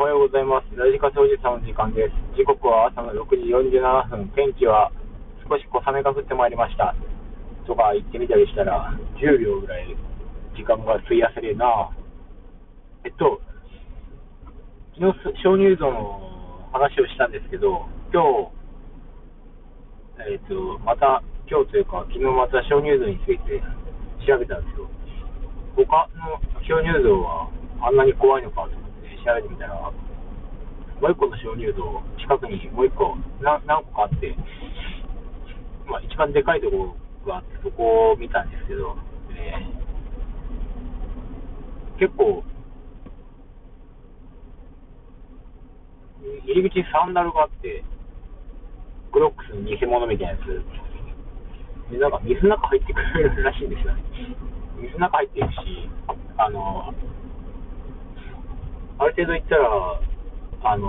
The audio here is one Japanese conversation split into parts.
おはようございます。ラジカセおじさんの時間です。時刻は朝の6時47分。天気は少し小雨が降ってまいりました。とか言ってみたりしたら、10秒ぐらい時間が費やせれな。えっと、昨日、鍾乳洞の話をしたんですけど、今日、えっと、また、今日というか、昨日また鍾乳洞について調べたんですよ。他の鍾乳洞はあんなに怖いのかと調べてみたら、もう一個の鍾乳洞、近くにもう一個な、何個かあって、まあ、一番でかいところがあって、そこを見たんですけど、えー結構、入り口にサンダルがあって、クロックスの偽物みたいなやつ、でなんか水の中入ってくるらしいんですよね。水の中入っていくし、あの、ある程度行ったら、あの、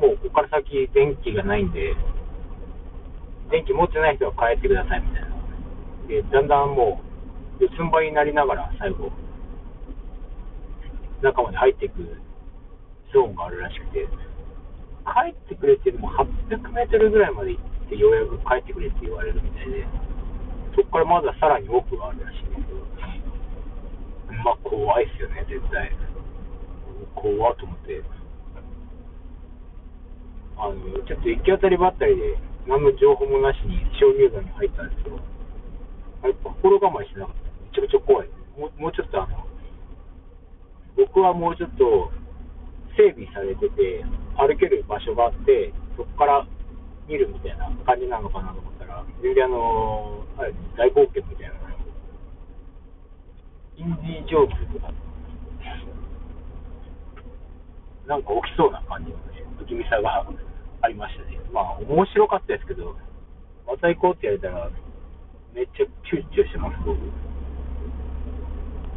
もうここから先電気がないんで、電気持ってない人は帰ってくださいみたいな。で、だんだんもう、四つん這いになりながら最後、中まで入っていくゾーンがあるらしくて、帰ってくれっていうのも800メートルぐらいまで行ってようやく帰ってくれって言われるみたいで、そこからまださらに奥があるらしいんですけど、まあ怖いっすよね、絶対。怖っと思って。あの、ちょっと行き当たりばったりで、何の情報もなしに鍾乳洞に入ったんですけど、あれ心構えしなかった。めちゃくちゃ怖い。もうもうちょっとあの、僕はもうちょっと整備されてて、歩ける場所があって、そこから見るみたいな感じなのかなと思ったら、全然あの、あれ、大冒険みたいな。インディ・ジョーンズとか、なんか起きそうな感じのね、不気味さがありましたね。まあ、面白かったですけど、また行こうって言われたら、めっちゃ